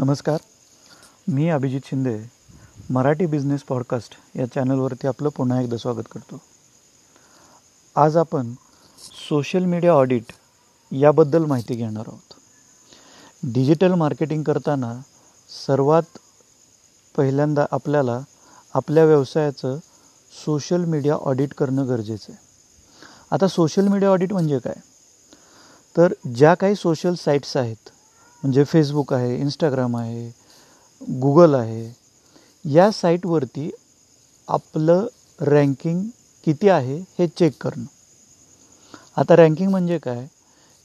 नमस्कार. मी Abhijit Shinde Marathi business podcast या चॅनलवरती आपलं पुन्हा एकदा स्वागत करतो. आज आपण सोशल मीडिया ऑडिट याबद्दल माहिती घेणार आहोत. डिजिटल मार्केटिंग करताना सर्वात पहिल्यांदा आपल्याला आपल्या व्यवसायाचं सोशल मीडिया ऑडिट करणं गरजेचं आहे. आता सोशल मीडिया ऑडिट म्हणजे काय? तर ज्या काही सोशल साईट्स आहेत म्हणजे फेसबुक आहे इंस्टाग्राम आहे गुगल आहे या साईटवरती आपलं रँकिंग किती आहे हे चेक करणं. आता रँकिंग म्हणजे काय?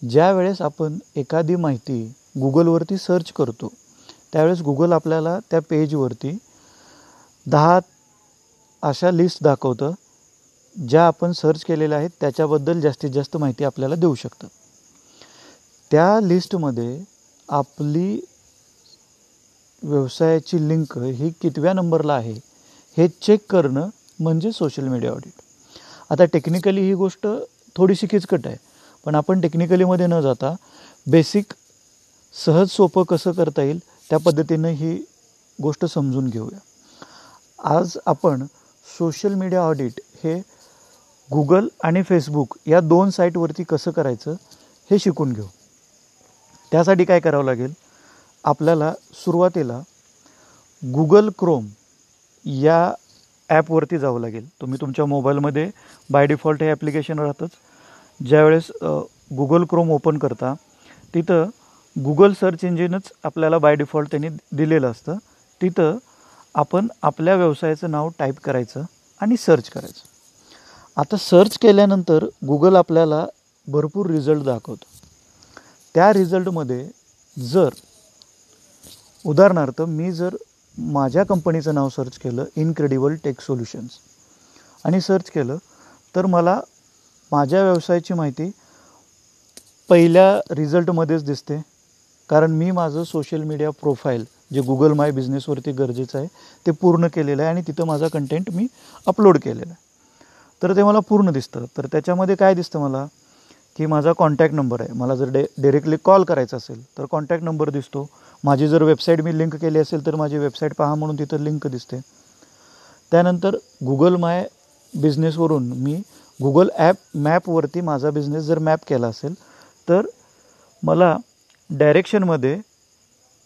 ज्या वेळेस आपण एखादी माहिती गुगलवरती सर्च करतो त्यावेळेस गुगल आपल्याला त्या पेजवरती दहा अशा लिस्ट दाखवतं ज्या आपण सर्च केलेल्या आहेत त्याच्याबद्दल जास्तीत जास्त माहिती आपल्याला देऊ शकतं. त्या लिस्टमध्ये आपली व्यवसायाची लिंक ही कितव्या नंबरला आहे हे चेक करणं म्हणजे सोशल मीडिया ऑडिट आता टेक्निकली ही गोष्ट थोडीशी किचकट आहे पण आपण टेक्निकलीमध्ये न जाता बेसिक सहज सोपं कसं करता येईल त्या पद्धतीनं ही गोष्ट समजून घेऊया. आज आपण सोशल मीडिया ऑडिट हे गुगल आणि फेसबुक या दोन साईटवरती कसं करायचं हे शिकून घेऊ. त्यासाठी काय करावं लागेल? आपल्याला सुरुवातीला गुगल क्रोम या ॲपवरती जावं लागेल. तुम्ही तुमच्या मोबाईलमध्ये बाय डिफॉल्ट हे ॲप्लिकेशन राहतंच. ज्यावेळेस गुगल क्रोम ओपन करता तिथं गुगल सर्च इंजिनच आपल्याला बाय डिफॉल्ट त्यांनी दिलेलं असतं. तिथं आपण आपल्या व्यवसायाचं नाव टाईप करायचं आणि सर्च करायचं. आता सर्च केल्यानंतर गुगल आपल्याला भरपूर रिझल्ट दाखवतो. त्या रिझल्टमध्ये जर उदाहरणार्थ मी जर माझ्या कंपनीचं नाव सर्च केलं इनक्रेडिबल टेक सोल्युशन्स आणि सर्च केलं तर मला माझ्या व्यवसायाची माहिती पहिल्या रिझल्टमध्येच दिसते. कारण मी माझं सोशल मीडिया प्रोफाईल जे गुगल माय बिझनेसवरती गरजेचं आहे ते पूर्ण केलेलं आहे आणि तिथं माझा कंटेंट मी अपलोड केलेला आहे. तर ते मला पूर्ण दिसतं. तर त्याच्यामध्ये काय दिसतं मला? की माझा कॉन्टॅक्ट नंबर आहे. मला जर डे डिरेक्टली कॉल करायचा असेल तर कॉन्टॅक्ट नंबर दिसतो. माझी जर वेबसाईट मी लिंक केली असेल तर माझी वेबसाईट पहा म्हणून तिथं लिंक दिसते. त्यानंतर गुगल माय बिझनेसवरून मी गुगल ॲप मॅपवरती माझा बिझनेस जर मॅप केला असेल तर मला डायरेक्शनमध्ये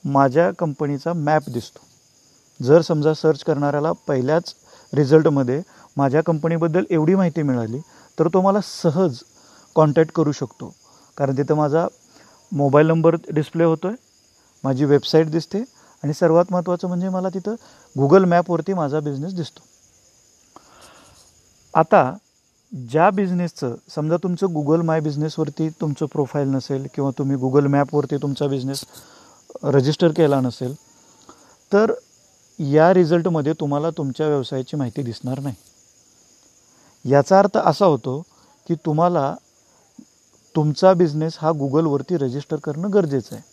माझ्या कंपनीचा मॅप दिसतो. जर समजा सर्च करणाऱ्याला पहिल्याच रिझल्टमध्ये माझ्या कंपनीबद्दल एवढी माहिती मिळाली तर तो मला सहज कॉन्टॅक्ट करू शकतो. कारण तिथं माझा मोबाईल नंबर डिस्प्ले होतो आहे माझी वेबसाईट दिसते आणि सर्वात महत्त्वाचं म्हणजे मला तिथं गुगल मॅपवरती माझा बिझनेस दिसतो. आता ज्या बिझनेसचं समजा तुमचं गुगल माय बिझनेसवरती तुमचं प्रोफाईल नसेल किंवा तुम्ही गुगल मॅपवरती तुमचा बिझनेस रजिस्टर केला नसेल तर या रिझल्टमध्ये तुम्हाला तुमच्या व्यवसायाची माहिती दिसणार नाही. याचा अर्थ असा होतो की तुम्हाला तुमचा बिझनेस हा गुगलवरती रजिस्टर करणं गरजेचं आहे.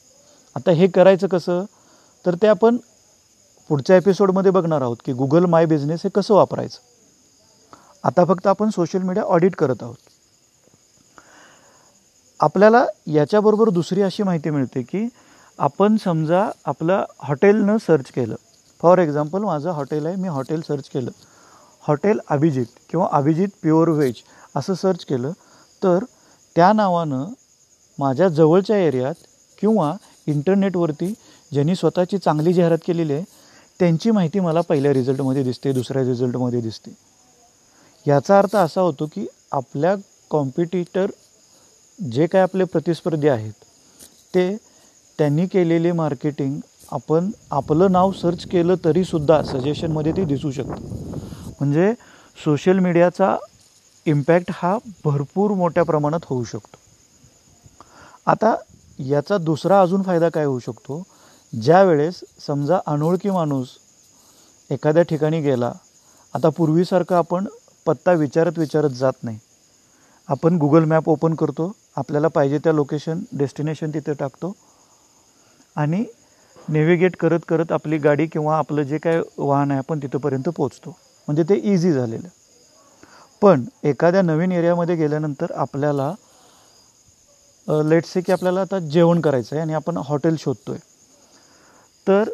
आता हे करायचं कसं? तर ते आपण पुढच्या एपिसोडमध्ये बघणार आहोत की गुगल माय बिझनेस हे कसं वापरायचं. आता फक्त आपण सोशल मीडिया ऑडिट करत आहोत. आपल्याला याच्याबरोबर दुसरी अशी माहिती मिळते की आपण समजा आपलं हॉटेलनं सर्च केलं. फॉर एक्झाम्पल माझं हॉटेल आहे मी हॉटेल सर्च केलं. हॉटेल अभिजित किंवा अभिजित प्युअर व्हेज असं सर्च केलं तर त्या नावानं माझ्या जवळच्या एरियात किंवा इंटरनेटवरती ज्यांनी स्वतःची चांगली जाहिरात केलेली आहे त्यांची माहिती मला पहिल्या रिझल्टमध्ये दिसते दुसऱ्या रिझल्टमध्ये दिसते. याचा अर्थ असा होतो की आपल्या कॉम्पिटिटर जे काय आपले प्रतिस्पर्धी आहेत ते त्यांनी केलेले मार्केटिंग आपण आपलं नाव सर्च केलं तरीसुद्धा सजेशनमध्ये ते दिसू शकतं. म्हणजे सोशल मीडियाचा इम्पॅक्ट हा भरपूर मोठ्या प्रमाणात होऊ शकतो. आता याचा दुसरा अजून फायदा काय होऊ शकतो? ज्या वेळेस समजा अनोळखी माणूस एखाद्या ठिकाणी गेला आता पूर्वीसारखं आपण पत्ता विचारत विचारत जात नाही. आपण गुगल मॅप ओपन करतो आपल्याला पाहिजे त्या लोकेशन डेस्टिनेशन तिथे टाकतो आणि नेव्हिगेट करत करत आपली गाडी किंवा आपलं जे काय वाहन आहे आपण तिथंपर्यंत पोचतो म्हणजे ते इझी झालेलं. पण एखाद्या नवीन एरियामध्ये गेल्यानंतर आपल्याला लेट्स से की आपल्याला आता जेवण करायचं आहे आणि आपण हॉटेल शोधतो आहे तर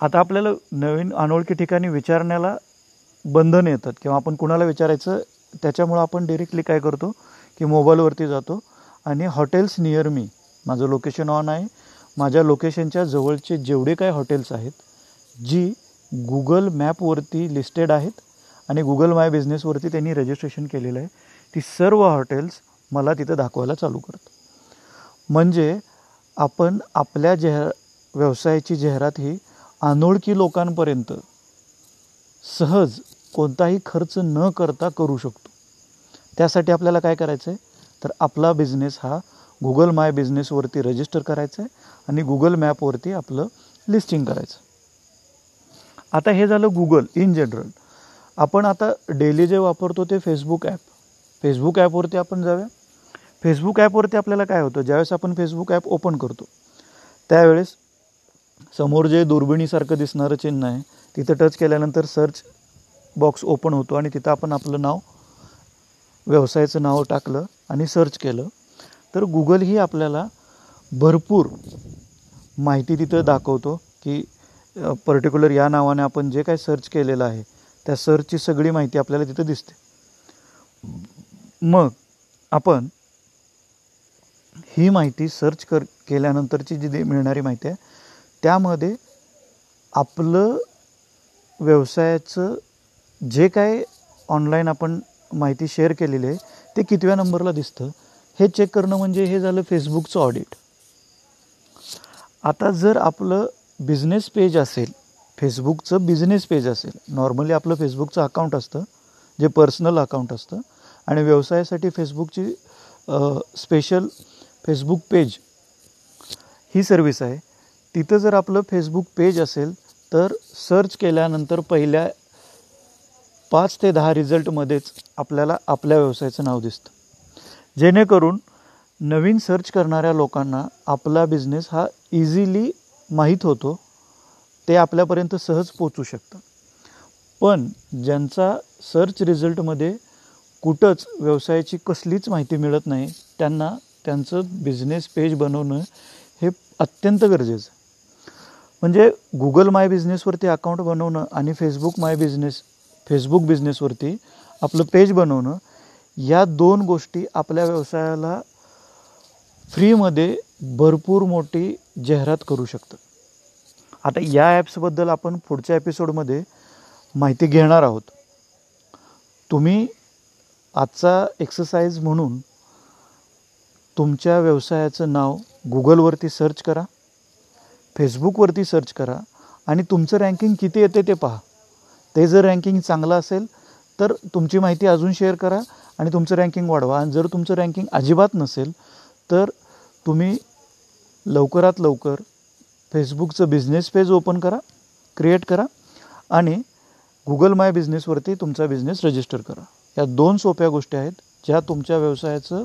आता आपल्याला नवीन अनोळखी ठिकाणी विचारण्याला बंधन येतात किंवा आपण कुणाला विचारायचं त्याच्यामुळं आपण डिरेक्टली काय करतो की मोबाईलवरती जातो आणि हॉटेल्स नियर मी माझं लोकेशन ऑन आहे. माझ्या लोकेशनच्या जवळचे जेवढे काय हॉटेल्स आहेत जी गुगल मॅपवरती लिस्टेड आहेत आणि गुगल माय बिझनेसवरती त्यांनी रजिस्ट्रेशन केलेलं आहे. ती सर्व हॉटेल्स मला तिथं दाखवायला चालू करतात. म्हणजे आपण आपल्या जेह व्यवसायाची जाहिरात ही अनोळखी लोकांपर्यंत सहज कोणताही खर्च न करता करू शकतो. त्यासाठी आपल्याला काय करायचं आहे तर आपला बिझनेस हा गुगल माय बिझनेसवरती रजिस्टर करायचं आहे आणि गुगल मॅपवरती आपलं लिस्टिंग करायचं. आता हे झालं गुगल इन जनरल आपण आता डेली जे वापरतो ते फेसबुक ॲप फेसबुक ॲपवरती आपण जाऊया. फेसबुक ॲपवरती आपल्याला काय होतं? ज्यावेळेस आपण फेसबुक ॲप ओपन करतो त्यावेळेस समोर जे दुर्बिणीसारखं दिसणारं चिन्ह आहे तिथं टच केल्यानंतर सर्च बॉक्स ओपन होतो आणि तिथं आपण आपलं नाव व्यवसायाचं नाव टाकलं आणि सर्च केलं. तर गुगल ही आपल्याला भरपूर माहिती तिथं दाखवतो की पर्टिक्युलर या नावाने आपण जे काय सर्च केलेलं आहे त्या सरची सगळी माहिती आपल्याला तिथं दिसते. मग आपण ही माहिती सर्च कर केल्यानंतरची जी मिळणारी माहिती आहे त्यामध्ये आपलं व्यवसायाचं जे काय ऑनलाईन आपण माहिती शेअर केलेली आहे ते कितव्या नंबरला दिसतं हे चेक करणं म्हणजे हे झालं फेसबुकचं ऑडिट आता जर आपलं बिझनेस पेज असेल फेसबुकचं बिझनेस पेज असेल. नॉर्मली आपलं फेसबुकचं अकाउंट असतं जे पर्सनल अकाउंट असतं. आणि व्यवसायासाठी फेसबुकची स्पेशल फेसबुक पेज ही सर्विस आहे. तिथं जर आपलं फेसबुक पेज असेल तर सर्च केल्यानंतर पहिल्या पाच ते दहा रिझल्टमध्येच आपल्याला आपल्या व्यवसायाचं नाव दिसतं. जेणेकरून नवीन सर्च करणाऱ्या लोकांना आपला बिझनेस हा इझिली माहीत होतो. ते आपल्यापर्यंत सहज पोचू शकतं. पण ज्यांचा सर्च रिझल्टमध्ये कुठंच व्यवसायाची कसलीच माहिती मिळत नाही त्यांना त्यांचं बिझनेस पेज बनवणं हे अत्यंत गरजेचं. म्हणजे गुगल माय बिझनेसवरती अकाउंट बनवणं आणि फेसबुक माय बिझनेस फेसबुक बिझनेसवरती आपलं पेज बनवणं या दोन गोष्टी आपल्या व्यवसायाला फ्रीमध्ये भरपूर मोठी जाहिरात करू शकतात. आता या ॲप्सबद्दल आपण पुढच्या एपिसोडमध्ये माहिती घेणार आहोत. तुम्ही आजचा एक्सरसाइज म्हणून तुमच्या व्यवसायाचं नाव गुगलवरती सर्च करा फेसबुकवरती सर्च करा आणि तुमचं रँकिंग किती येते ते पहा. ते जर रँकिंग चांगलं असेल तर तुमची माहिती अजून शेअर करा आणि तुमचं रँकिंग वाढवा. आणि जर तुमचं रँकिंग अजिबात नसेल तर तुम्ही लवकरात लवकर फेसबुकचं बिझनेस पेज ओपन करा क्रिएट करा आणि गुगल माय बिझनेसवरती तुमचा बिझनेस रजिस्टर करा. या दोन सोप्या गोष्टी आहेत ज्या तुमच्या व्यवसायाचं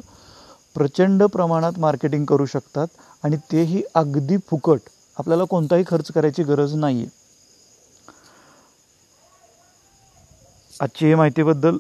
प्रचंड प्रमाणात मार्केटिंग करू शकतात आणि तेही अगदी फुकट. आपल्याला कोणताही खर्च करायची गरज नाही आहे आजची माहितीबद्दल